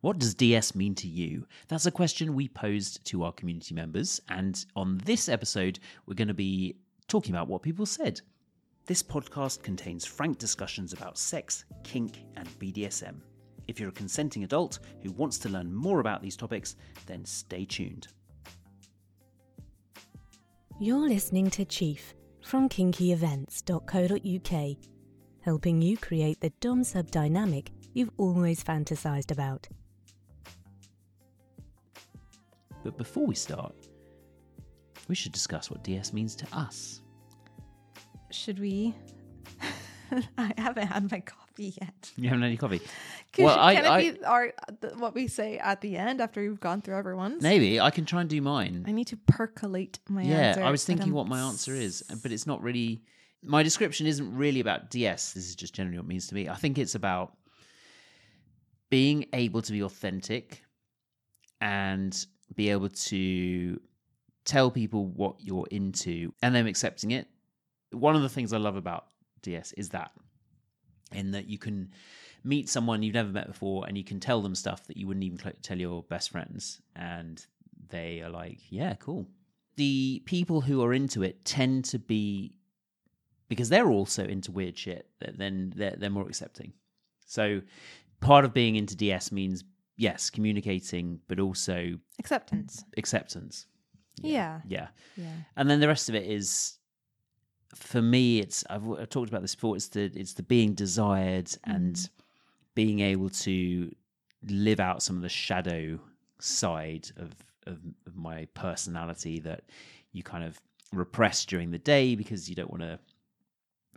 What does DS mean to you? That's a question we posed to our community members, and on this episode, we're going to be talking about what people said. This podcast contains frank discussions about sex, kink, and BDSM. If you're a consenting adult who wants to learn more about these topics, then stay tuned. You're listening to Chief from kinkyevents.co.uk, helping you create the Dom sub dynamic you've always fantasized about. But before we start, we should discuss what DS means to us. Should we? I haven't had my coffee yet. You haven't had any coffee? Can, Well, I- can I- it be our what we say at the end after we've gone through everyone's? Maybe I can try and do mine. I need to percolate my answer. yeah, answer. I was thinking what my answer is, but it's not really. My description isn't really about DS. This is just generally what it means to me. I think it's about being able to be authentic and be able to tell people what you're into and them accepting it. One of the things I love about DS is that, in that you can meet someone you've never met before and you can tell them stuff that you wouldn't even tell your best friends, and they are like, "Yeah, cool." The people who are into it tend to be because they're also into weird shit. th- Then they're they're more accepting. So part of being into DS means yes, communicating, but also acceptance. acceptance. Yeah. Yeah. Yeah. And then the rest of it is, for me, it's I've, I've talked about this before. It's the it's the being desired mm. and being able to live out some of the shadow side of, of of my personality that you kind of repress during the day because you don't want to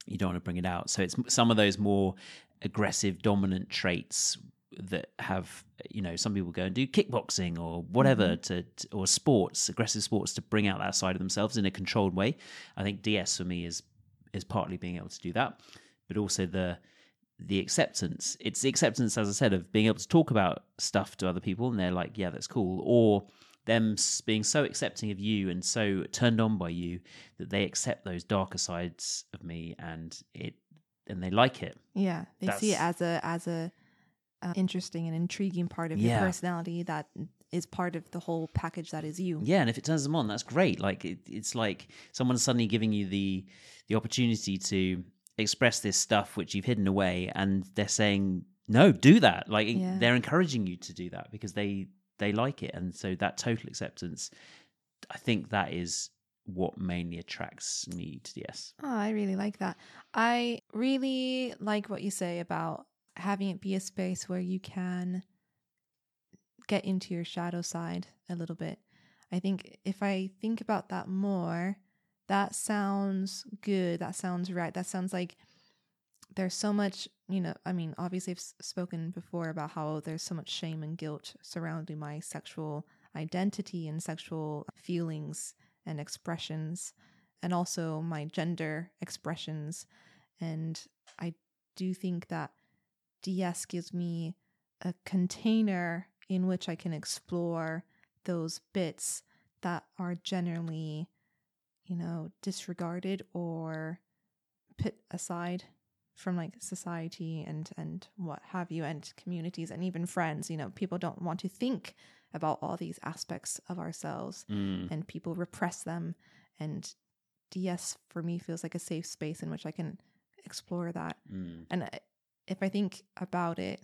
you don't want to bring it out. So it's some of those more aggressive, dominant traits that have you know some people go and do kickboxing or whatever mm-hmm. to, to or sports, aggressive sports to bring out that side of themselves in a controlled way. I think DS for me is is partly being able to do that, but also the the acceptance. It's the acceptance, as I said, of being able to talk about stuff to other people, and they're like, "Yeah, that's cool," or them being so accepting of you and so turned on by you that they accept those darker sides of me, and it and they like it. Yeah. They see it as a as a uh, interesting and intriguing part of Yeah. your personality that is part of the whole package that is you. Yeah, and if it turns them on, that's great. Like it, it's like someone suddenly giving you the the opportunity to express this stuff which you've hidden away, and they're saying no, do that. Like Yeah. they're encouraging you to do that because they they like it, and so that total acceptance, I think that is what mainly attracts me to DS. Oh, I really like that. I really like what you say about having it be a space where you can get into your shadow side a little bit. I think if I think about that more, that sounds good. That sounds right. That sounds like there's so much, you know, I mean, obviously, I've spoken before about how there's so much shame and guilt surrounding my sexual identity and sexual feelings and expressions, and also my gender expressions. And I do think that DS gives me a container in which I can explore those bits that are generally, you know, disregarded or put aside from like society and and what have you and communities and even friends you know people don't want to think about all these aspects of ourselves Mm. and people repress them and ds for me feels like a safe space in which i can explore that Mm. and if i think about it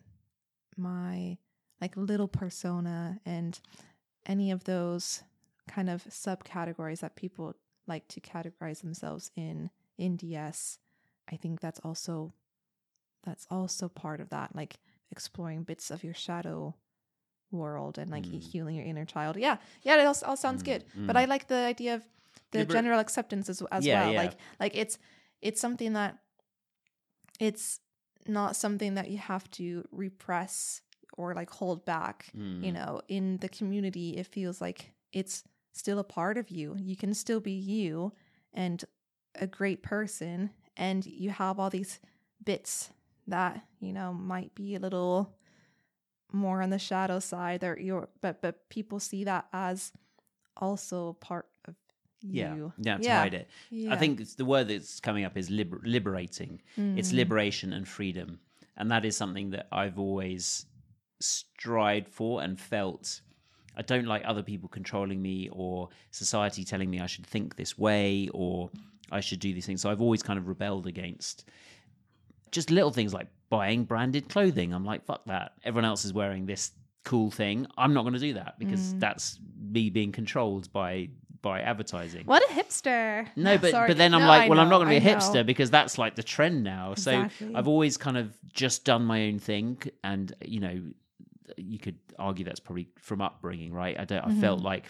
my like little persona and any of those kind of subcategories that people like to categorize themselves in in ds i think that's also that's also part of that like exploring bits of your shadow world and like Mm. healing your inner child yeah yeah it all, all sounds Mm, good but mm. i like the idea of the Liber- general acceptance as, as Yeah, well yeah. like like it's it's something that it's not something that you have to repress or like hold back Mm. you know in the community it feels like it's still a part of you you can still be you and a great person and you have all these bits that you know might be a little more on the shadow side or you're but but people see that as also part Yeah, you yeah, to Yeah. hide it. I think it's, the word that's coming up is liber- liberating. It's Mm. liberation and freedom, and that is something that I've always strived for and felt I don't like other people controlling me or society telling me I should think this way or I should do these things. So I've always kind of rebelled against just little things like buying branded clothing. I'm like, fuck that. Everyone else is wearing this cool thing. I'm not going to do that because Mm. that's me being controlled by by advertising. What a hipster. No, but Sorry. but then I'm No, like, I well, I'm not going to be a I know. hipster because that's like the trend now. Exactly. So I've always kind of just done my own thing, and you know, you could argue that's probably from upbringing, right? I don't. I Mm-hmm. felt like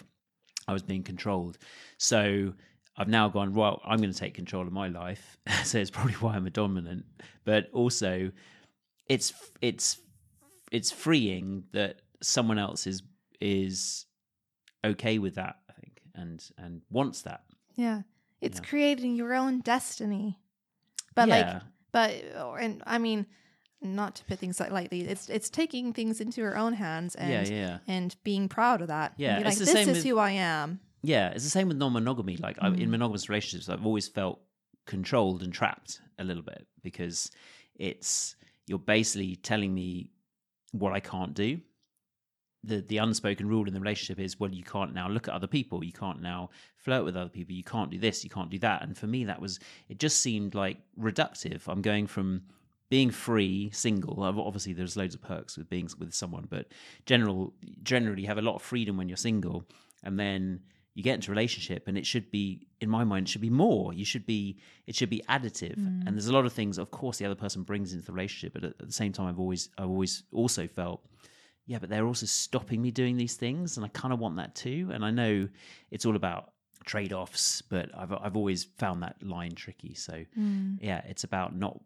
I was being controlled, so I've now gone. Well, I'm going to take control of my life. so it's probably why I'm a dominant, but also it's it's it's freeing that someone else is is okay with that. I and and wants that. Yeah. It's Yeah. creating your own destiny. But like but or- and I mean not to put things like lightly. It's it's taking things into your own hands and yeah, yeah. and being proud of that. Yeah, like this is with- who I am. Yeah, it's the same with non-monogamy. Like I, Mm. in monogamous relationships, I've always felt controlled and trapped a little bit because it's you're basically telling me what I can't do. The the unspoken rule in the relationship is well, you can't now look at other people, you can't now flirt with other people, you can't do this, you can't do that. And for me, that was it. Just seemed like reductive. I'm going from being free, single. Obviously, there's loads of perks with being with someone, but general generally you have a lot of freedom when you're single, and then you get into a relationship and it should be in my mind it should be more you should be it should be additive mm. and there's a lot of things of course the other person brings into the relationship but at, at the same time i've always i've always also felt yeah but they're also stopping me doing these things and i kind of want that too and i know it's all about trade-offs but i've i've always found that line tricky so yeah it's about not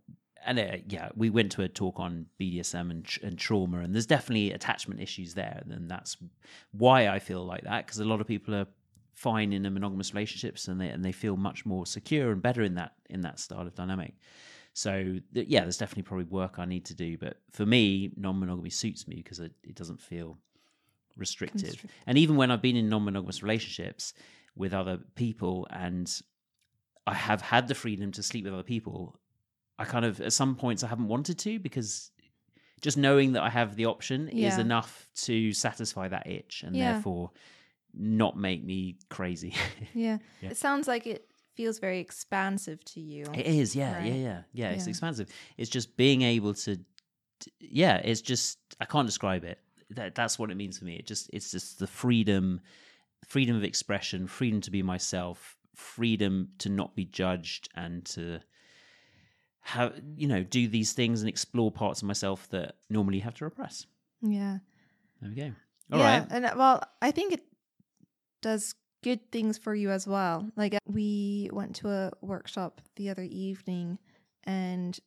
and uh, yeah, we went to a talk on BDSM and, tr- and trauma, and there's definitely attachment issues there, and that's why I feel like that because a lot of people are fine in a monogamous relationships, and they and they feel much more secure and better in that in that style of dynamic. So th- yeah, there's definitely probably work I need to do, but for me, non-monogamy suits me because it, it doesn't feel restrictive. And even when I've been in non-monogamous relationships with other people, and I have had the freedom to sleep with other people, I kind of at some points I haven't wanted to because just knowing that I have the option is enough to satisfy that itch and Yeah. therefore not make me crazy. Yeah. Yeah. It sounds like it feels very expansive to you. it is, yeah, yeah, Right. yeah, yeah. It's expansive. It's just being able to, yeah. It's just I can't describe it. That that's what it means for me. It just it's just the freedom, freedom of expression, freedom to be myself, freedom to not be judged, and to have you know do these things and explore parts of myself that normally you have to repress. Yeah. There we go. All right. yeah, and uh, well, I think it does good things for you as well. Like uh, we went to a workshop the other evening, and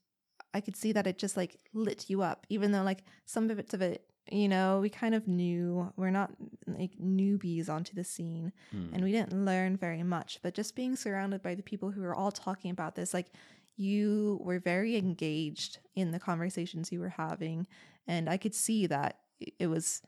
I could see that it just like lit you up, even though like some bits of it, you know, we kind of knew we're not like newbies onto the scene, Hmm. and we didn't learn very much. But just being surrounded by the people who were all talking about this, like you were very engaged in the conversations you were having, and I could see that it- it was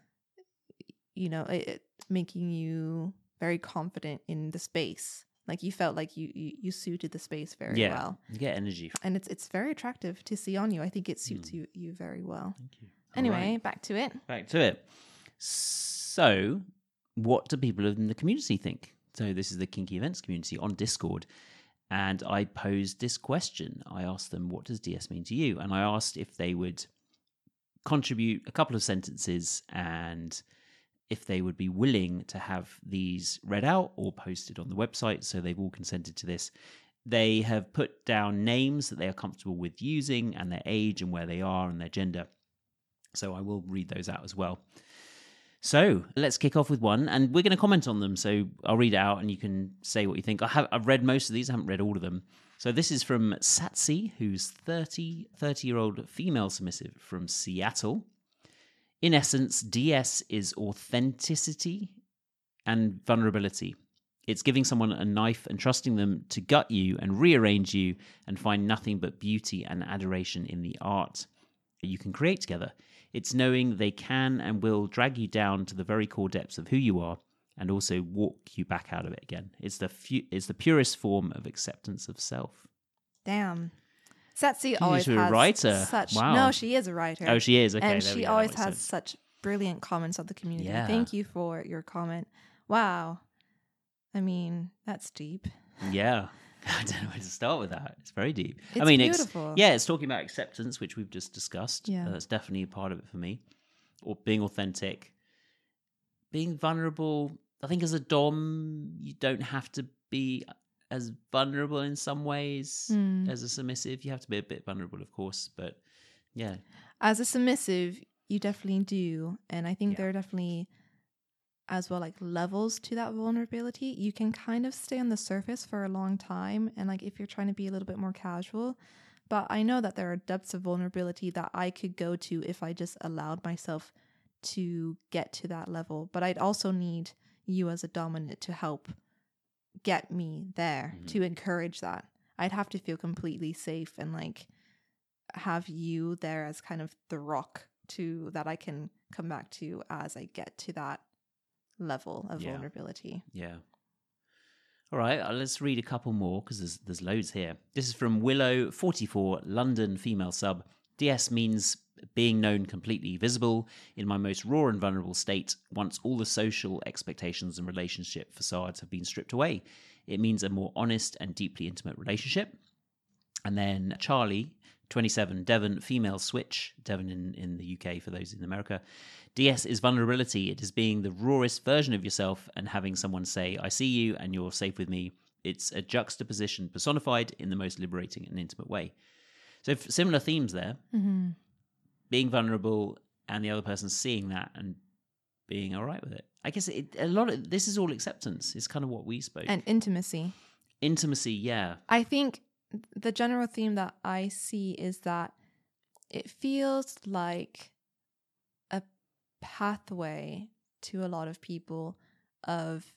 you know it, it making you very confident in the space like you felt like you you, you suited the space very yeah. well You get energy. and it's it's very attractive to see on you i think it suits Mm. you you very well Thank you. anyway right. back to it back to it. So, what do people in the community think? So, this is the Kinky Events community on Discord. And I posed this question. I asked them, What does DS mean to you? And I asked if they would contribute a couple of sentences and if they would be willing to have these read out or posted on the website. So, they've all consented to this. They have put down names that they are comfortable with using and their age and where they are and their gender. So I will read those out as well. So let's kick off with one, and we're going to comment on them. So I'll read it out, and you can say what you think. I have I've read most of these. I haven't read all of them. So this is from Satsi, who's 30, 30 year old female submissive from Seattle. In essence, DS is authenticity and vulnerability. It's giving someone a knife and trusting them to gut you and rearrange you and find nothing but beauty and adoration in the art you can create together. It's knowing they can and will drag you down to the very core depths of who you are and also walk you back out of it again. It's the fu- it's the purest form of acceptance of self. damn She's always a has writer. such. Wow. No, she is a writer. Oh, she is. Okay. and there we she go, that always makes has sense. such brilliant comments on the community. Yeah. Thank you for your comment. Wow. I mean, that's deep. Yeah. I don't know where to start with that. It's very deep. I It's mean, ex- beautiful. yeah, it's talking about acceptance, which we've just discussed. Yeah. Uh, that's definitely a part of it for me. Or being authentic, being vulnerable. I think as a dom, you don't have to be as vulnerable in some ways Mm. as a submissive. You have to be a bit vulnerable, of course, but yeah, As a submissive, you definitely do. And I think Yeah. there are definitely, as well, like levels to that vulnerability. You can kind of stay on the surface for a long time. And like if you're trying to be a little bit more casual, but I know that there are depths of vulnerability that I could go to if I just allowed myself to get to that level. But I'd also need you as a dominant to help get me there to encourage that. I'd have to feel completely safe and like have you there as kind of the rock to that I can come back to as I get to that level of Yeah. vulnerability. Yeah. All right, uh, let's read a couple more because there's there's loads here. This is from Willow, 44, London female sub. DS means being known completely visible in my most raw and vulnerable state once all the social expectations and relationship facades have been stripped away. It means a more honest and deeply intimate relationship. And then Charlie, 27, Devon, female switch, Devon in, in the UK for those in America. DS is vulnerability. It is being the rawest version of yourself and having someone say, I see you and you're safe with me. It's a juxtaposition personified in the most liberating and intimate way. So, f- similar themes there Mm-hmm. being vulnerable and the other person seeing that and being all right with it. I guess it, a lot of this is all acceptance, is kind of what we spoke. And intimacy. Intimacy, yeah. I think the general theme that I see is that it feels like a pathway to a lot of people of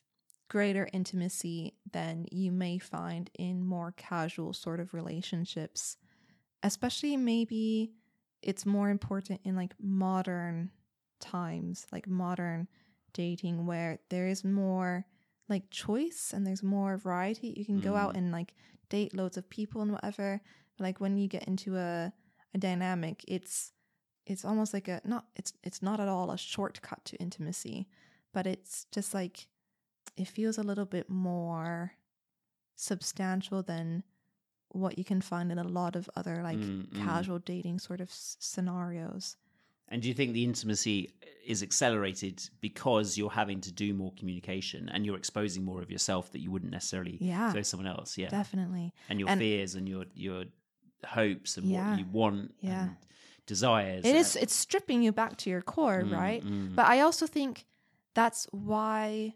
greater intimacy than you may find in more casual sort of relationships. Especially maybe it's more important in like modern times, like modern dating where there is more like choice and there's more variety. You can go out Mm. and like date loads of people and whatever. But like when you get into a a dynamic, it's it's almost like a not it's it's not at all a shortcut to intimacy, but it's just like it feels a little bit more substantial than what you can find in a lot of other like Mm, mm. casual dating sort of s- scenarios. And do you think the intimacy is accelerated because you're having to do more communication and you're exposing more of yourself that you wouldn't necessarily Yeah. show someone else? Yeah. Definitely. And your And- fears and your your hopes and Yeah. what you want Yeah. and desires. It is it's stripping you back to your core, Mm, right? mm. But I also think that's why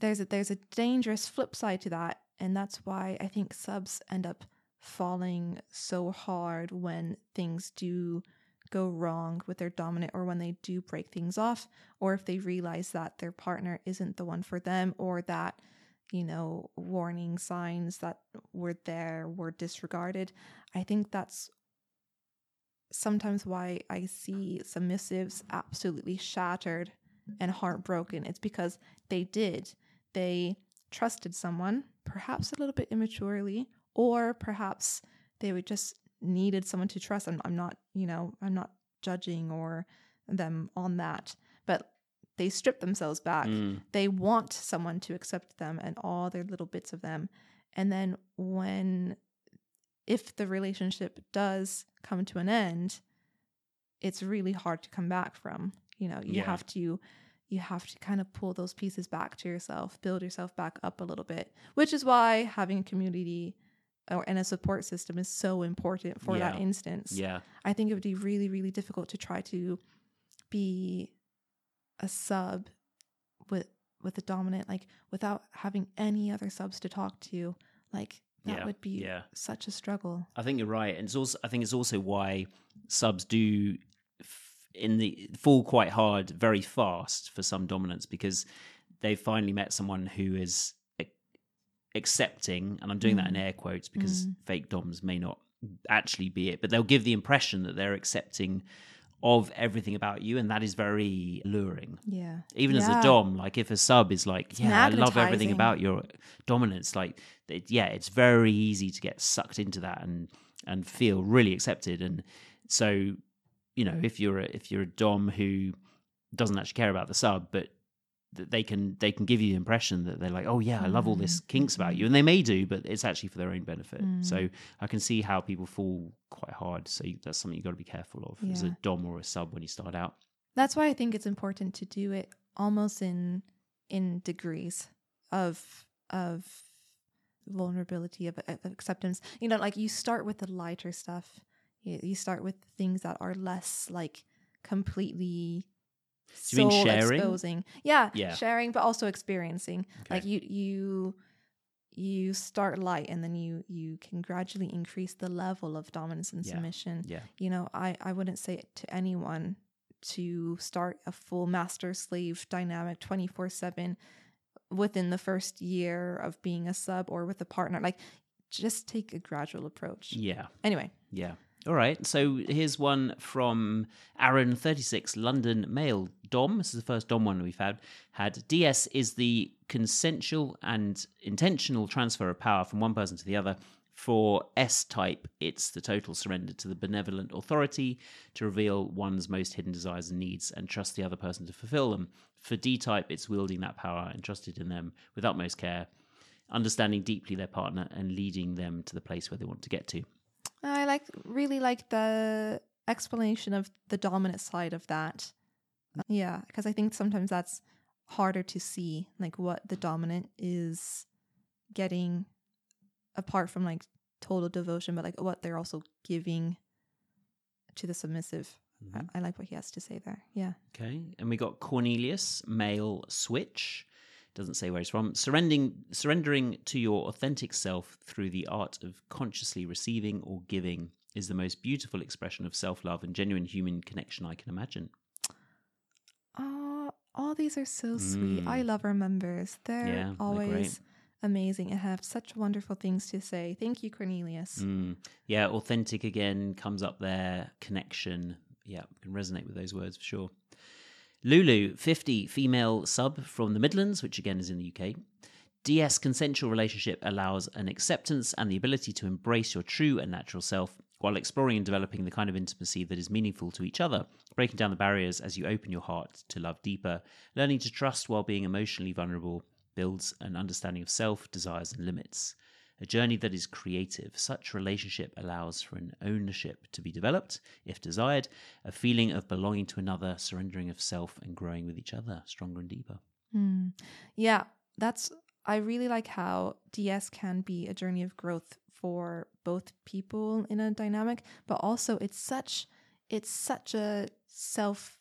there's a there's a dangerous flip side to that, and that's why I think subs end up falling so hard when things do go wrong with their dominant or when they do break things off or if they realize that their partner isn't the one for them or that you know warning signs that were there were disregarded i think that's sometimes why I see submissives absolutely shattered and heartbroken. It's because they did. They trusted someone, perhaps a little bit immaturely, or perhaps they would just needed someone to trust. I'm, I'm not, you know, I'm not judging or them on that, but they strip themselves back. Mm. They want someone to accept them and all their little bits of them. And then when if the relationship does come to an end, it's really hard to come back from. You know, you Yeah. have to you have to kind of pull those pieces back to yourself, build yourself back up a little bit, which is why having a community or and a support system is so important for that instance. Yeah. I think it would be really, really difficult to try to be a sub with with a dominant, like without having any other subs to talk to. Like that Yeah, would be yeah. such a struggle. I think you're right, and it's also I think it's also why subs do in the fall quite hard very fast for some dominance because they've finally met someone who is accepting, and I'm doing that in mm. air quotes because mm. fake doms may not actually be it, but they'll give the impression that they're accepting of everything about you, and that is very alluring. Yeah. Even as a dom, like if a sub is like, yeah, I love everything about your dominance, like, it, yeah, it's very easy to get sucked into that and and feel really accepted. And so, you know, if you're a, if you're a dom who doesn't actually care about the sub, but that they can they can give you the impression that they're like, oh yeah, I love all this mm. kinks about you, and they may do, but it's actually for their own benefit. So mm. I can see how people fall quite hard. So that's something you've got to be careful of as a dom or a sub when you start out. That's why I think it's important to do it almost in in degrees of of vulnerability of, of acceptance. You know, like you start with the lighter stuff. You, you start with things that are less like completely Do you mean soul sharing? exposing. Yeah, Yeah. sharing, but also experiencing. Okay. Like you you you start light and then you you can gradually increase the level of dominance and Yeah. submission Yeah. you know i i wouldn't say it to anyone to start a full master slave dynamic 24 7 within the first year of being a sub or with a partner like just take a gradual approach Yeah. anyway Yeah. All right. So here's one from Aaron, 36, London male Dom. This is the first Dom one we've had. Had DS is the consensual and intentional transfer of power from one person to the other. For S type, it's the total surrender to the benevolent authority to reveal one's most hidden desires and needs and trust the other person to fulfill them. For D type, it's wielding that power entrusted in them with utmost care, understanding deeply their partner and leading them to the place where they want to get to. I like really like the explanation of the dominant side of that yeah because i think sometimes that's harder to see like what the dominant is getting apart from like total devotion but like what they're also giving to the submissive Mhm. I, I like what he has to say there yeah Okay, and we got Cornelius, male switch. Doesn't say where he's from. Surrendering, surrendering to your authentic self through the art of consciously receiving or giving is the most beautiful expression of self love and genuine human connection I can imagine. oh all these are so sweet Mm. i love our members they're Yeah, they're always great. amazing and have such wonderful things to say thank you cornelius Mm. Yeah, authentic again comes up there. Connection. Yeah, can resonate with those words for sure. Lulu, 50, female sub from the Midlands, which again is in the UK. DS consensual relationship allows an acceptance and the ability to embrace your true and natural self while exploring and developing the kind of intimacy that is meaningful to each other, breaking down the barriers as you open your heart to love deeper, learning to trust while being emotionally vulnerable builds an understanding of self, desires, and limits. A journey that is creative. Such relationship allows for an ownership to be developed, if desired, a feeling of belonging to another, surrendering of self, and growing with each other, stronger and deeper. Hmm. Yeah, that's. I really like how DS can be a journey of growth for both people in a dynamic, but also it's such it's such a self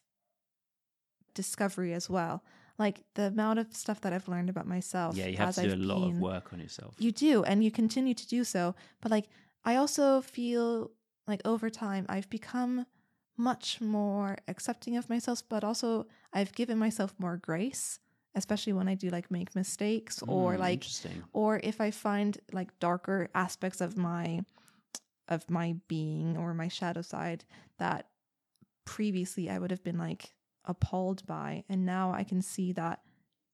discovery as well. Like the amount of stuff that I've learned about myself. Yeah, you have to do I've a lot of work on yourself. You do, and you continue to do so. But like, I also feel like over time, I've become much more accepting of myself, but also I've given myself more grace, especially when I do like make mistakes or Mm, like, or if I find like darker aspects of my of my being or my shadow side that previously I would have been like appalled by and now I can see that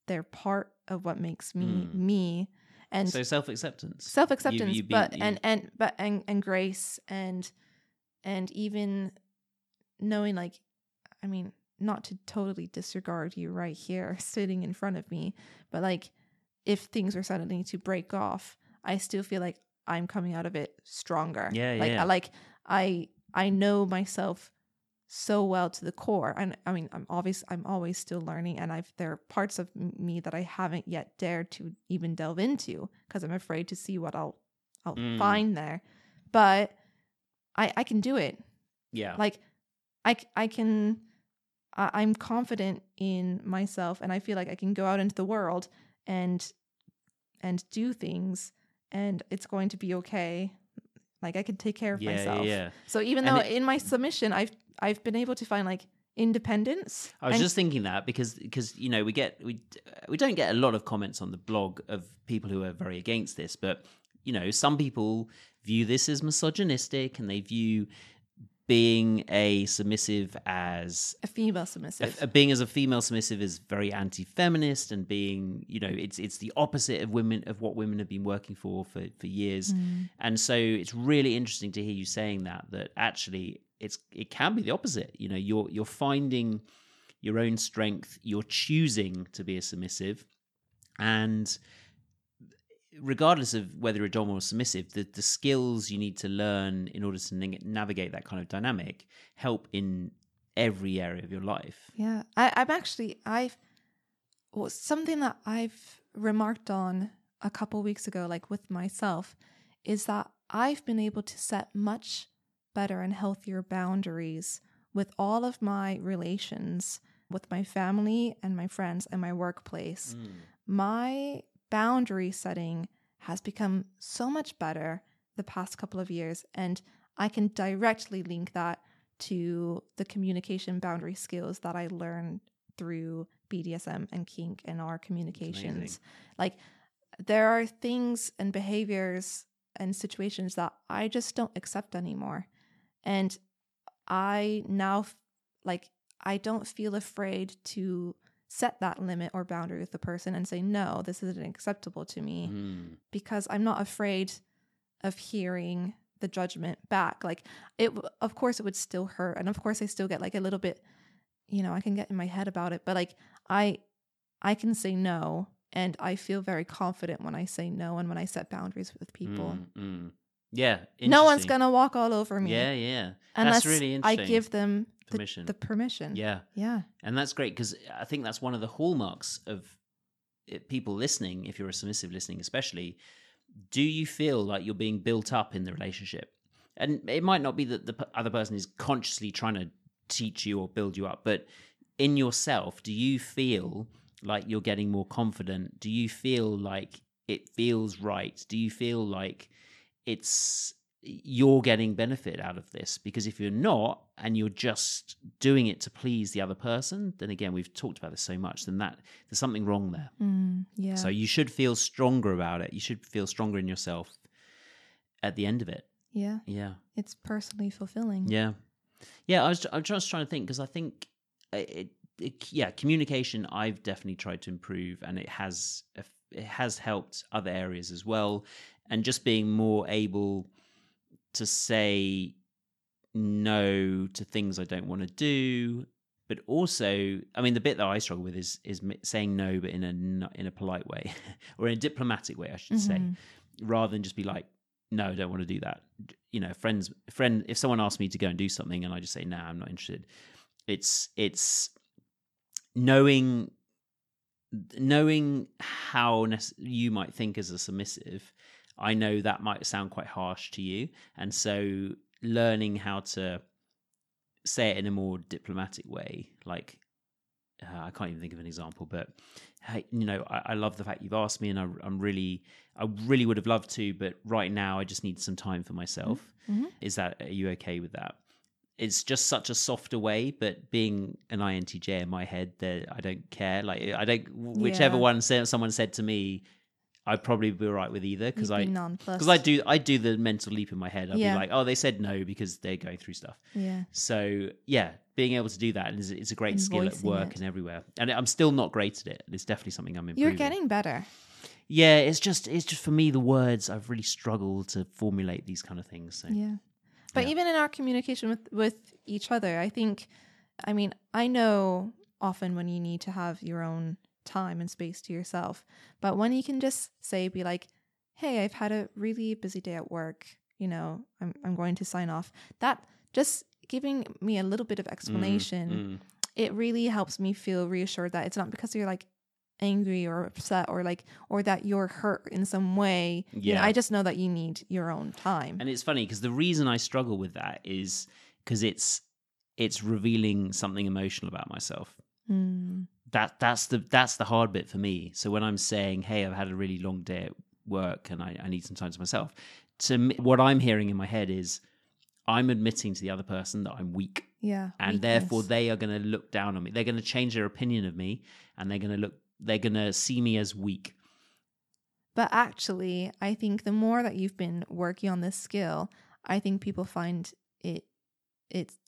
they're part of what makes me Mm. me and so self acceptance. self acceptance but you- and and but and, and grace and and even knowing like I mean not to totally disregard you right here sitting in front of me but like if things are suddenly to break off I still feel like I'm coming out of it stronger Yeah, like yeah. I like I I know myself so well to the core and i mean i'm obvious i'm always still learning and i've there are parts of me that i haven't yet dared to even delve into because i'm afraid to see what i'll i'll Mm. find there but i i can do it yeah. like i i can I, i'm confident in myself and i feel like i can go out into the world and and do things and it's going to be okay like i can take care of yeah, myself yeah, yeah. so even And though it- in my submission I've I've been able to find like independence. I was and- just thinking that because because you know we get we we don't get a lot of comments on the blog of people who are very against this, but you know some people view this as misogynistic and they view being a submissive as A female submissive. a- being as a female submissive is very anti-feminist and being you know it's it's the opposite of women of what women have been working for for for years hmm. and so it's really interesting to hear you saying that that actually it's it can be the opposite. You know you're you're finding your own strength you're choosing to be a submissive and regardless of whether a dom or submissive the, the skills you need to learn in order to na- navigate that kind of dynamic help in every area of your life. Yeah, I, I'm actually I've well, something that I've remarked on a couple weeks ago, like with myself, is that I've been able to set much better and healthier boundaries with all of my relations, with my family and my friends and my workplace. Mm. My boundary setting has become so much better the past couple of years, and I can directly link that to the communication boundary skills that I learned through BDSM and kink and our communications. Like there are things and behaviors and situations that I just don't accept anymore. And I now like I don't feel afraid to set that limit or boundary with the person and say no, this isn't acceptable to me Mm. because I'm not afraid of hearing the judgment back. Like it, of course, it would still hurt, and of course, I still get like a little bit, you know, I can get in my head about it. But like I, I can say no, and I feel very confident when I say no and when I set boundaries with people. Mm, mm. Yeah. No one's gonna walk all over me. Yeah, yeah. unless that's really interesting. I give them the permission. The permission. yeah, yeah, and that's great because I think that's one of the hallmarks of it, people listening. If you're a submissive listening, especially, do you feel like you're being built up in the relationship? And it might not be that the other person is consciously trying to teach you or build you up, but in yourself, do you feel like you're getting more confident? Do you feel like it feels right? Do you feel like it's you're getting benefit out of this because if you're not and you're just doing it to please the other person then again we've talked about this so much then that there's something wrong there. Mm, yeah. so you should feel stronger about it. You should feel stronger in yourself at the end of it. Yeah, yeah. It's personally fulfilling. yeah. Yeah i was i'm just trying to think because i think it, it yeah communication i've definitely tried to improve and it has it has helped other areas as well and just being more able to say no to things i don't want to do but also i mean the bit that i struggle with is is saying no but in a in a polite way or in a diplomatic way i should say Mhm. rather than just be like no i don't want to do that you know friends friend if someone asks me to go and do something and i just say no i'm not interested it's it's knowing knowing how you might think as a submissive i know that might sound quite harsh to you and so learning how to say it in a more diplomatic way like uh, i can't even think of an example but hey, you know I, I love the fact you've asked me and I, i'm really i really would have loved to but right now i just need some time for myself Mhm. is that are you okay with that it's just such a softer way but being an intj in my head that i don't care like i don't whichever Yeah. one someone said to me i'd probably be all right with either because i because i do i do the mental leap in my head i'd Yeah. be like oh they said no because they're going through stuff Yeah. so yeah, being able to do that is it's a great And skill at work it. and everywhere. And I'm still not great at it. It's definitely something I'm improving. You're getting better. yeah. It's just it's just for me the words I've really struggled to formulate these kind of things. So Yeah. But Yeah. even in our communication with with each other, I think I mean, I know often when you need to have your own time and space to yourself, but when you can just say be like, "Hey, I've had a really busy day at work, you know, I'm I'm going to sign off." That just giving me a little bit of explanation, Mm, it really helps me feel reassured that it's not because you're like angry or upset or like or that you're hurt in some way. You know, Yeah. I just know that you need your own time. and it's funny because the reason I struggle with that is because it's it's revealing something emotional about myself. Mm. That that's the that's the hard bit for me. So when I'm saying, "Hey, I've had a really long day at work and I, I need some time to myself," to me, what I'm hearing in my head is, I'm admitting to the other person that I'm weak, Yeah. and therefore they are going to look down on me. They're going to change their opinion of me, and they're going to look. They're going to see me as weak. But actually, I think the more that you've been working on this skill, I think people find it it's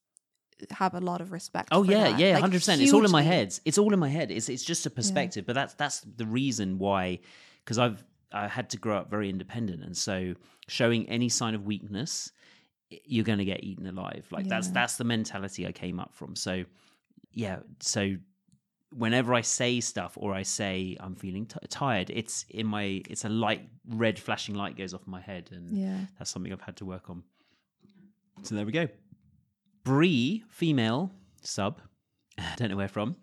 have a lot of respect. Oh for yeah, that. yeah, Like, hundred percent. It's all in my head. It's all in my head. It's it's just a perspective, but that's that's the reason why. Because I've I had to grow up very independent, and so showing any sign of weakness, you're going to get eaten alive. Like that's Yeah. that's the mentality I came up from. So yeah, so whenever I say stuff or I say I'm feeling t- tired, it's in my it's a light red flashing light goes off my head, and Yeah. that's something I've had to work on. So there we go. Bree, female sub, I don't know where from.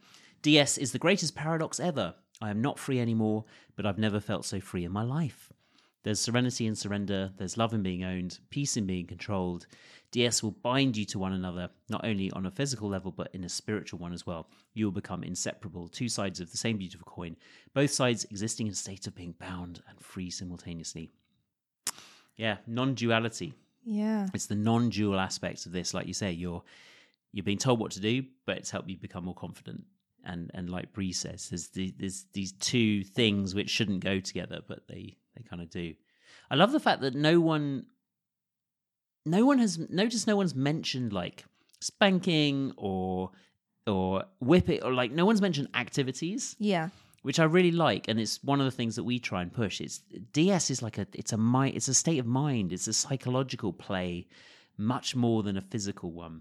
DS is the greatest paradox ever. I am not free anymore, but I've never felt so free in my life. There's serenity in surrender, there's love in being owned, peace in being controlled. DS will bind you to one another, not only on a physical level, but in a spiritual one as well. You will become inseparable, two sides of the same beautiful coin, both sides existing in a state of being bound and free simultaneously. Yeah, non duality Yeah. it's the non-dual aspects of this like you say you're you're being told what to do but it's helped you become more confident and and like Bree says there's the, there's these two things which shouldn't go together but they they kind of do i love the fact that no one no one has noticed no one's mentioned like spanking or or whipping or like no one's mentioned activities Yeah. Which I really like, and it's one of the things that we try and push. It's DS is like a it's a mind it's a state of mind, it's a psychological play, much more than a physical one.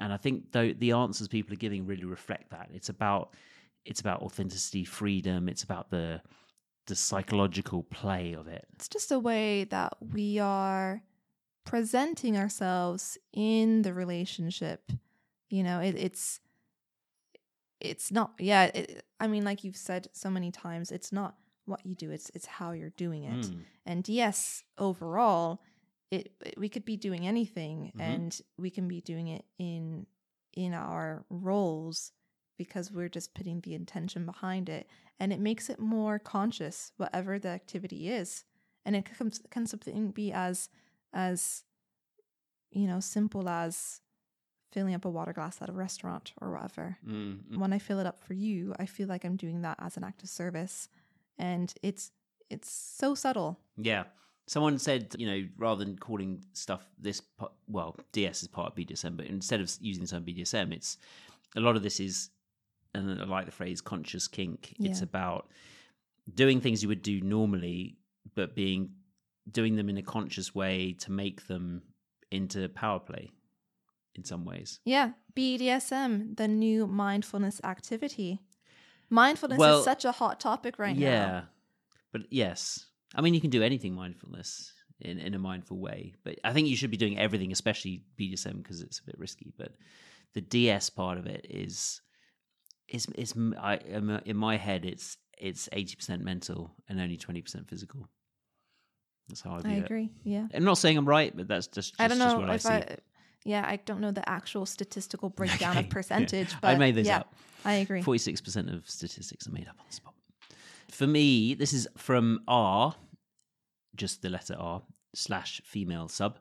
And I think though the answers people are giving really reflect that. It's about it's about authenticity, freedom. It's about the the psychological play of it. It's just a way that we are presenting ourselves in the relationship. You know, it, it's it's not yeah, it, I mean like you've said so many times, it's not what you do, it's it's how you're doing it. Mm. And yes, overall, it, it- we could be doing anything Mhm. and we can be doing it in in our roles because we're just putting the intention behind it and it makes it more conscious whatever the activity is and it can, can something be as as you know simple as filling up a water glass at a restaurant or whatever Mm, mm. when I fill it up for you, I feel like I'm doing that as an act of service, and it's it's so subtle. Yeah. Someone said, you know, rather than calling stuff this, well, DS is part of BDSM, but instead of using the term BDSM, it's a lot of this is, and I like the phrase conscious kink. It's about doing things you would do normally, but being, doing them in a conscious way to make them into power play in some ways. Yeah, BDSM, the new mindfulness activity. Mindfulness Well, is such a hot topic right yeah. now. Yeah. But yes. I mean, you can do anything mindfulness in, in a mindful way, but I think you should be doing everything, especially BDSM, because it's a bit risky. But the DS part of it is, is, is I, in my head, it's it's 80% mental and only 20% physical. That's how I view I it. agree. Yeah. I'm not saying I'm right, but that's just, just, I don't just know what I if see. I, yeah, I don't know the actual statistical breakdown Okay, of percentage, yeah. but I made this yeah, up. I agree. 46% of statistics are made up on the spot. For me, this is from R, just the letter R, slash female sub.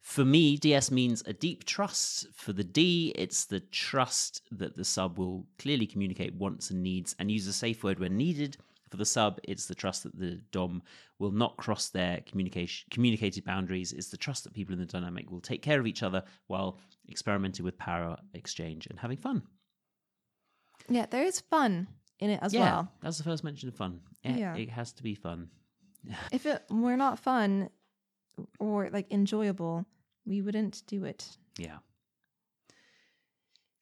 For me, DS means a deep trust. For the D, it's the trust that the sub will clearly communicate wants and needs and use a safe word when needed. For the sub, it's the trust that the Dom will not cross their communication communicated boundaries. It's the trust that people in the dynamic will take care of each other while experimenting with power exchange and having fun. Yeah, there is fun in it as yeah, well. that's the first mention of fun. It, Yeah. it has to be fun. If it were not fun or like enjoyable, we wouldn't do it. Yeah.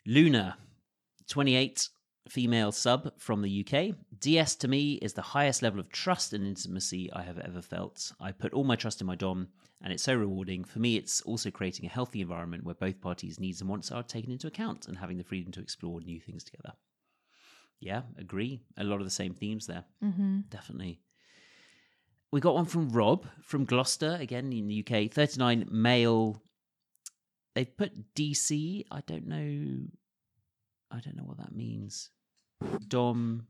Luna, 28, female sub from the UK. DS to me is the highest level of trust and intimacy I have ever felt. I put all my trust in my Dom, and it's so rewarding. For me, it's also creating a healthy environment where both parties' needs and wants are taken into account and having the freedom to explore new things together. Yeah, agree. A lot of the same themes there. Mm-hmm. Definitely. We got one from Rob from Gloucester, again in the UK. 39 male. They've put DC. I don't know. I don't know what that means. Dom.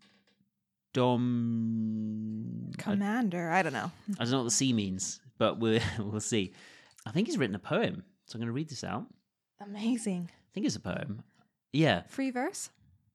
Dom. Commander, I don't know. I don't know what the C means, but we'll, we'll see. I think he's written a poem. So I'm going to read this out. Amazing. I think it's a poem. Yeah. Free verse?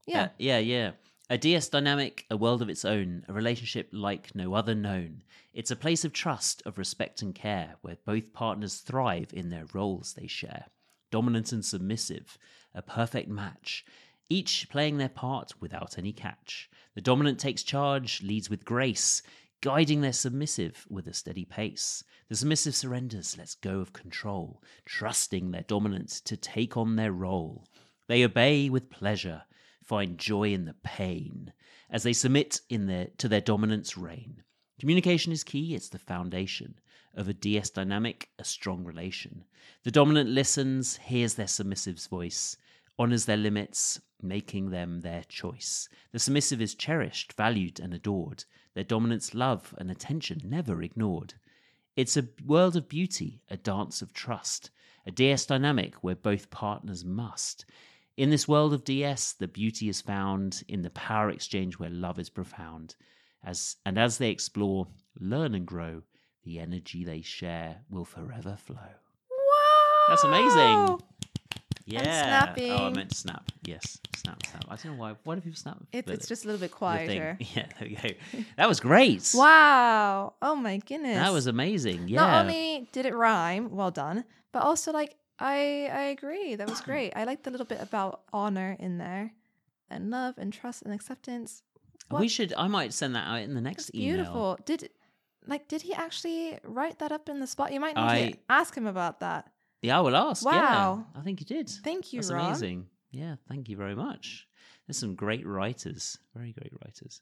Uh, Yeah. yeah, yeah. A DS dynamic, a world of its own, a relationship like no other known. It's a place of trust, of respect and care, where both partners thrive in their roles they share. dominant and submissive, a perfect match, each playing their part without any catch. The dominant takes charge, leads with grace, guiding their submissive with a steady pace. The submissive surrenders, lets go of control, trusting their dominant to take on their role. They obey with pleasure, find joy in the pain, as they submit in their, to their dominant's reign. Communication is key, it's the foundation of a DS dynamic, a strong relation. The dominant listens, hears their submissive's voice, honors their limits, making them their choice. The submissive is cherished, valued, and adored, their dominant's love and attention never ignored. It's a world of beauty, a dance of trust, a DS dynamic where both partners must. In this world of DS, the beauty is found in the power exchange where love is profound. As, and as they explore, learn, and grow, the energy they share will forever flow. Wow. That's amazing. Yeah. snapping. Oh, I meant to snap. Yes. Snap, snap. I don't know why. Why do people snap? It, it's just a little bit quieter. Yeah, there we go. That was great. Wow. Oh my goodness. That was amazing. Yeah. Not only did it rhyme, well done, but also like I I agree. That was great. I liked the little bit about honor in there and love and trust and acceptance. we should. I might send that out in the next That's email. beautiful. Did like did he actually write that up in the spot? You might need I- to ask him about that. Yeah, I will ask. Wow. Yeah, I think you did. Thank you, That's Ron. amazing. Yeah, thank you very much. There's some great writers, very great writers,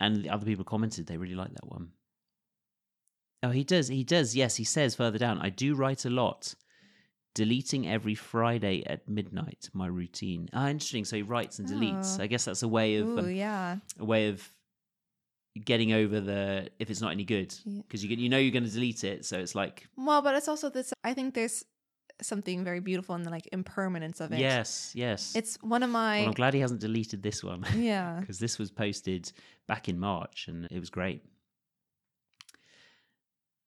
and the other people commented they really like that one. Oh, he does. He does. Yes, he says further down. I do write a lot. Deleting every Friday at midnight, my routine. Ah, interesting. So he writes and deletes. Oh. I guess that's a way of Ooh, um, yeah. a way of getting over the if it's not any good because you get you know you're going to delete it. So it's like Well, but it's also this. I think there's something very beautiful in the like impermanence of it. yes, yes. It's one of my. well, I'm glad he hasn't deleted this one. yeah. because this was posted back in March and it was great.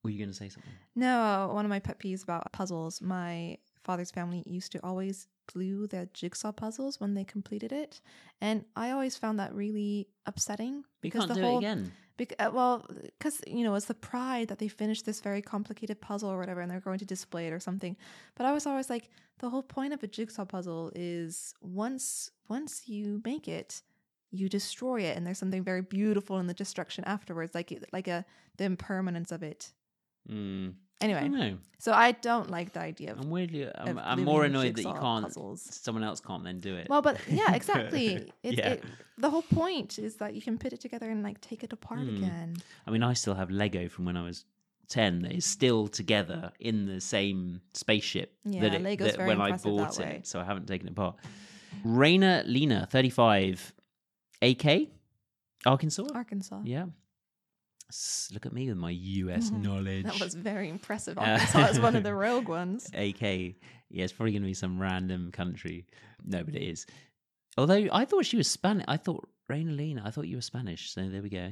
Were you going to say something? No, one of my pet peeves about puzzles. My father's family used to always glue their jigsaw puzzles when they completed it, and I always found that really upsetting because the whole again. Bec- uh, well, because you know, it's the pride that they finished this very complicated puzzle or whatever, and they're going to display it or something. But I was always like, the whole point of a jigsaw puzzle is once once you make it, you destroy it, and there's something very beautiful in the destruction afterwards, like like a the impermanence of it. Mm, Anyway, know. so I don't like the idea of I'm weirdly. I'm, of I'm more annoyed that you can't. puzzles. Someone else can't then do it. Well, but yeah, exactly. It's, Yeah. it, the whole point is that you can put it together and like take it apart Hmm. again. I mean, I still have Lego from when I was ten that is still together in the same spaceship Yeah, that, it, Lego's that when I bought it. So I haven't taken it apart. Raina Lena, 35, AK, Arkansas. Arkansas. Yeah. Look at me with my US knowledge. That was very impressive. Uh, Arkansas is one of the rogue ones. AK. Yeah, it's probably going to be some random country. No, but it is. Although I thought she was Spanish. I thought Reina Lena. I thought you were Spanish. So there we go.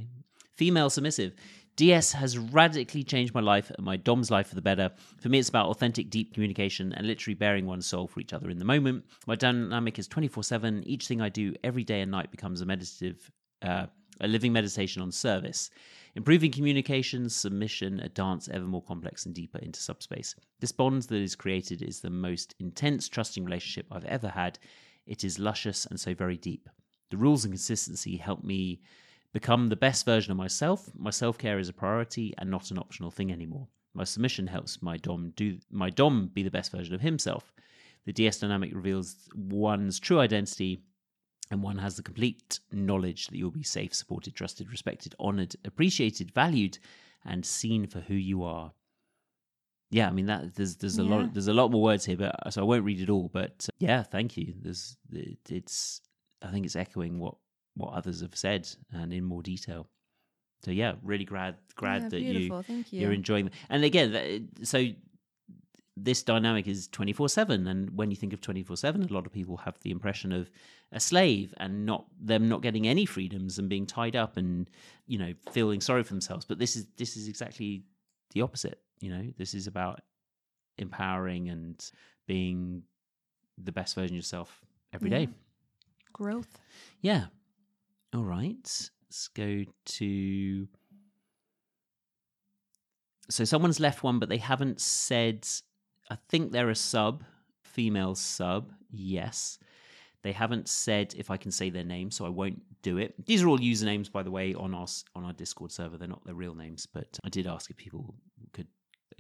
Female submissive. DS has radically changed my life and my Dom's life for the better. For me, it's about authentic, deep communication and literally bearing one's soul for each other in the moment. My dynamic is 24 7. Each thing I do every day and night becomes a meditative, uh, a living meditation on service. Improving communication, submission, a dance ever more complex and deeper into subspace. This bond that is created is the most intense, trusting relationship I've ever had. It is luscious and so very deep. The rules and consistency help me become the best version of myself. My self care is a priority and not an optional thing anymore. My submission helps my dom do my dom be the best version of himself. The DS dynamic reveals one's true identity and one has the complete knowledge that you'll be safe, supported, trusted, respected, honored, appreciated, valued, and seen for who you are. Yeah, I mean that there's there's a Yeah. lot there's a lot more words here, but so I won't read it all. But uh, yeah, thank you. There's it, it's I think it's echoing what what others have said and in more detail. So yeah, really glad glad Yeah, that you. You. you're enjoying. And again, so this dynamic is 24 7 and when you think of 24 7 a lot of people have the impression of a slave and not them not getting any freedoms and being tied up and you know feeling sorry for themselves but this is this is exactly the opposite you know this is about empowering and being the best version of yourself every day. Yeah. Growth. yeah all right let's go to so someone's left one but they haven't said i think they're a sub female sub. Yes. They haven't said if I can say their name, so I won't do it. These are all usernames, by the way, on our on our Discord server. They're not their real names, but I did ask if people could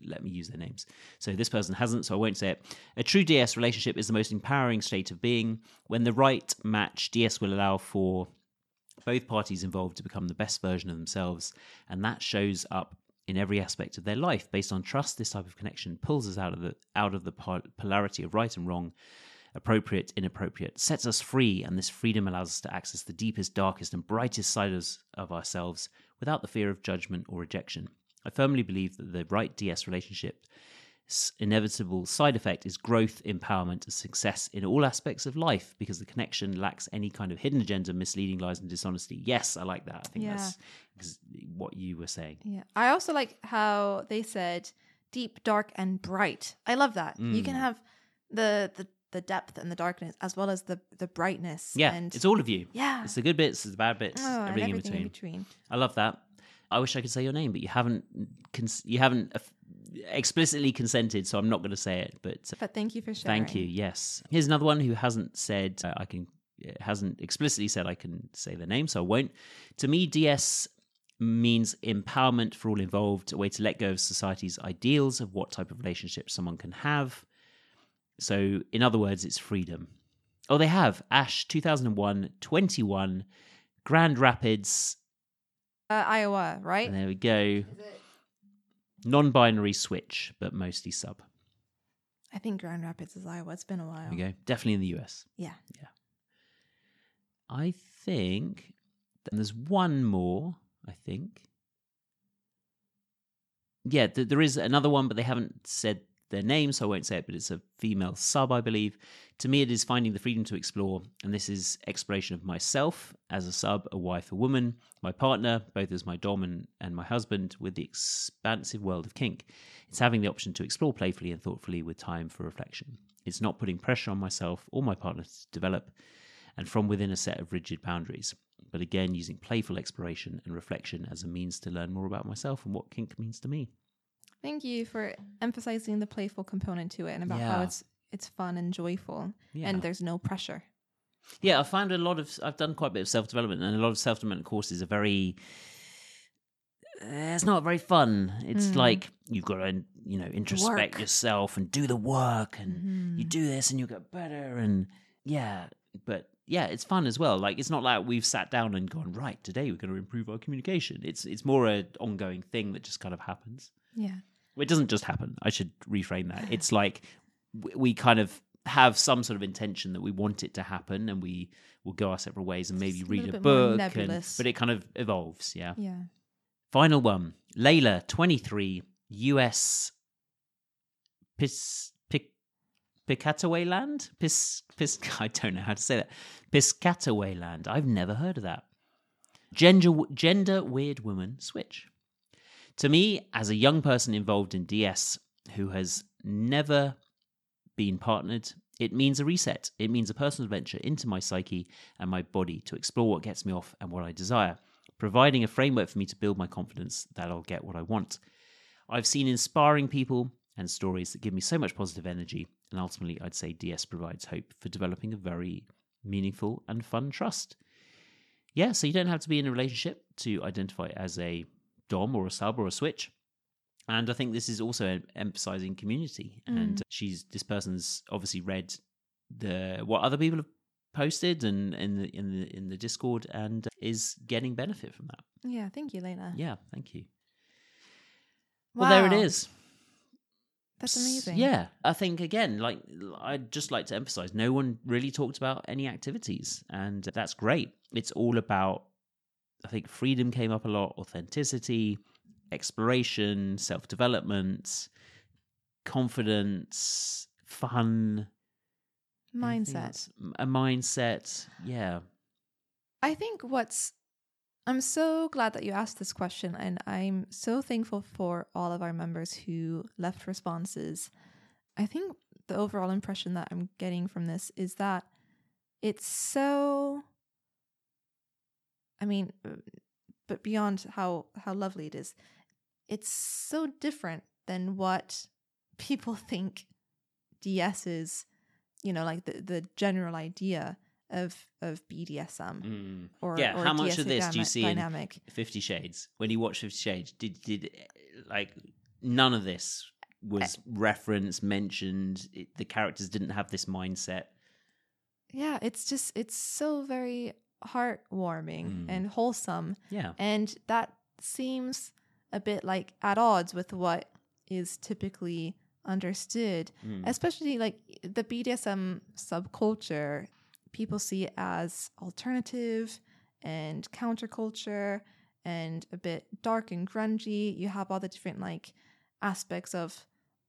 let me use their names. So this person hasn't, so I won't say it. A true DS relationship is the most empowering state of being. When the right match, DS will allow for both parties involved to become the best version of themselves, and that shows up in every aspect of their life based on trust. This type of connection pulls us out of the out of the polarity of right and wrong appropriate, inappropriate, sets us free, and this freedom allows us to access the deepest, darkest, and brightest sides of ourselves without the fear of judgment or rejection. I firmly believe that the right DS relationship inevitable side effect is growth, empowerment, and success in all aspects of life because the connection lacks any kind of hidden agenda, misleading lies, and dishonesty. Yes, I like that. I think Yeah. that's what you were saying. Yeah. I also like how they said deep, dark, and bright. I love that. You can Mm. have the the the depth and the darkness as well as the the brightness. Yeah, and it's all of you. yeah, It's the good bits, it's the bad bits, Oh, everything, everything in between. in between. I love that. I wish I could say your name, but you haven't you haven't uh, explicitly consented, so I'm not going to say it. But But thank you for sharing. thank you. Yes. Here's another one who hasn't said uh, I can uh, hasn't explicitly said I can say their name, so I won't. To me, DS means empowerment for all involved, a way to let go of society's ideals of what type of relationship someone can have. So, in other words, it's freedom. Oh, they have Ash 2001 21 Grand Rapids. Uh, Iowa, right? And there we go. Non binary switch, but mostly sub. I think Grand Rapids is Iowa. It's been a while. There we go. Definitely in the US. Yeah. Yeah. I think and there's one more, I think. Yeah, th- there is another one, but they haven't said their name, so I won't say it, but it's a female sub, I believe. To me, it is finding the freedom to explore, and this is exploration of myself as a sub, a wife, a woman, my partner, both as my dom and, and my husband, with the expansive world of kink. It's having the option to explore playfully and thoughtfully with time for reflection. It's not putting pressure on myself or my partner to develop, and from within a set of rigid boundaries. But again, using playful exploration and reflection as a means to learn more about myself and what kink means to me. Thank you for emphasizing the playful component to it and about how it's it's fun and joyful Yeah. and there's no pressure. Yeah, I found a lot of. I've done quite a bit of self development, and a lot of self development courses are very. eh, It's not very fun. It's Mm. like you've got to, you know, introspect Work. yourself and do the work, and you Mhm. do this and you get better, and yeah, but yeah, it's fun as well. Like it's not like we've sat down and gone right today. We're going to improve our communication. It's it's more a ongoing thing that just kind of happens. Yeah. It doesn't just happen. I should reframe that. It's like we kind of have some sort of intention that we want it to happen, and we will go our separate ways and maybe a read a book. And, but it kind of evolves. Yeah. Yeah. Final one. Layla, twenty three, U.S. Pis Pic land. Pis Pis. I don't know how to say that. Piscataway land. I've never heard of that. Gender gender weird woman switch. To me, as a young person involved in DS who has never been partnered, it means a reset. It means a personal adventure into my psyche and my body to explore what gets me off and what I desire, providing a framework for me to build my confidence that I'll get what I want. I've seen inspiring people and stories that give me so much positive energy, and ultimately, I'd say DS provides hope for developing a very meaningful and fun trust. Yeah, so you don't have to be in a relationship to identify as a Dom or a sub or a switch. And I think this is also em- emphasizing community. And mm. she's this person's obviously read the what other people have posted and in the in the in the Discord and is getting benefit from that. Yeah. Thank you, Lena. Yeah, thank you. Well, there it is. That's amazing. Yeah, I think again, like I'd just like to emphasize, no one really talked about any activities, and that's great. It's all about, I think, freedom came up a lot, authenticity, exploration, self development, confidence, fun, Mindset. a mindset. Yeah, I think what's I'm so glad that you asked this question and I'm so thankful for all of our members who left responses. I think the overall impression that I'm getting from this is that it's so I mean but beyond how how lovely it is, it's so different than what people think DS is you know, like the, the general idea of of BDSM Mm. or Yeah, or how much of this do you dynamic- see in- dynamic? Fifty Shades. When you watch Fifty Shades, did did like none of this was referenced, mentioned? It, the characters didn't have this mindset. Yeah, it's just it's so very heartwarming Mm. and wholesome. Yeah, And that seems a bit like at odds with what is typically understood, Mm. especially like the BDSM subculture. People see it as alternative and counterculture and a bit dark and grungy. You have all the different like aspects of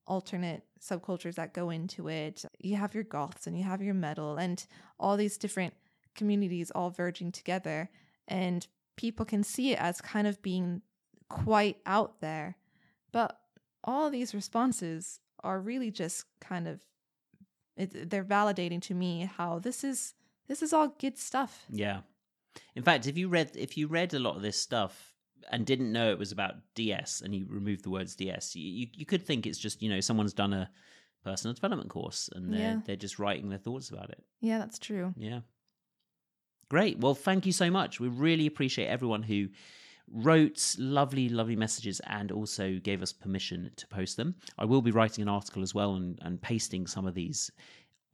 alternate subcultures that go into it. You have your goths and you have your metal and all these different communities all verging together and people can see it as kind of being quite out there. But all these responses are really just kind of it, they're validating to me how this is this is all good stuff. yeah. In fact, if you read if you read a lot of this stuff and didn't know it was about DS, and you removed the words DS, you you, could think it's just you know someone's done a personal development course and they're Yeah. they're just writing their thoughts about it. Yeah, that's true. Yeah. Great. Well, thank you so much. We really appreciate everyone who wrote lovely, lovely messages and also gave us permission to post them. I will be writing an article as well and, and pasting some of these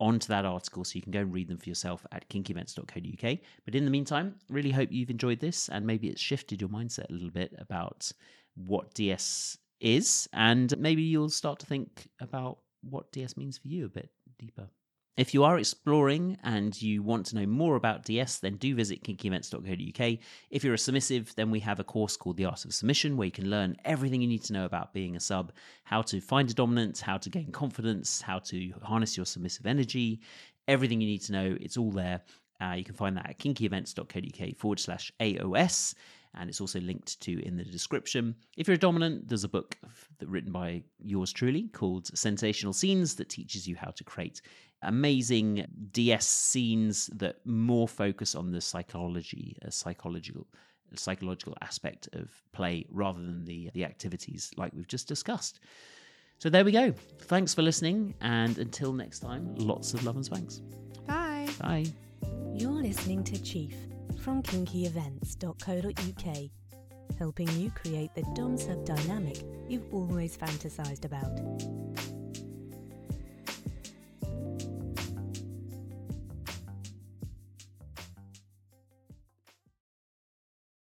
onto that article so you can go and read them for yourself at kinkyevents.co.uk. But in the meantime, really hope you've enjoyed this and maybe it's shifted your mindset a little bit about what DS is and maybe you'll start to think about what DS means for you a bit deeper. If you are exploring and you want to know more about DS, then do visit kinkyevents.co.uk. If you're a submissive, then we have a course called The Art of Submission where you can learn everything you need to know about being a sub, how to find a dominant, how to gain confidence, how to harness your submissive energy, everything you need to know. It's all there. Uh, you can find that at kinkyevents.co.uk forward slash AOS and it's also linked to in the description. If you're a dominant, there's a book written by yours truly called Sensational Scenes that teaches you how to create amazing DS scenes that more focus on the psychology, a psychological psychological aspect of play rather than the the activities like we've just discussed. So there we go. Thanks for listening and until next time, lots of love and spanks. Bye. Bye. You're listening to Chief from kinkyevents.co.uk, helping you create the Dom sub dynamic you've always fantasized about.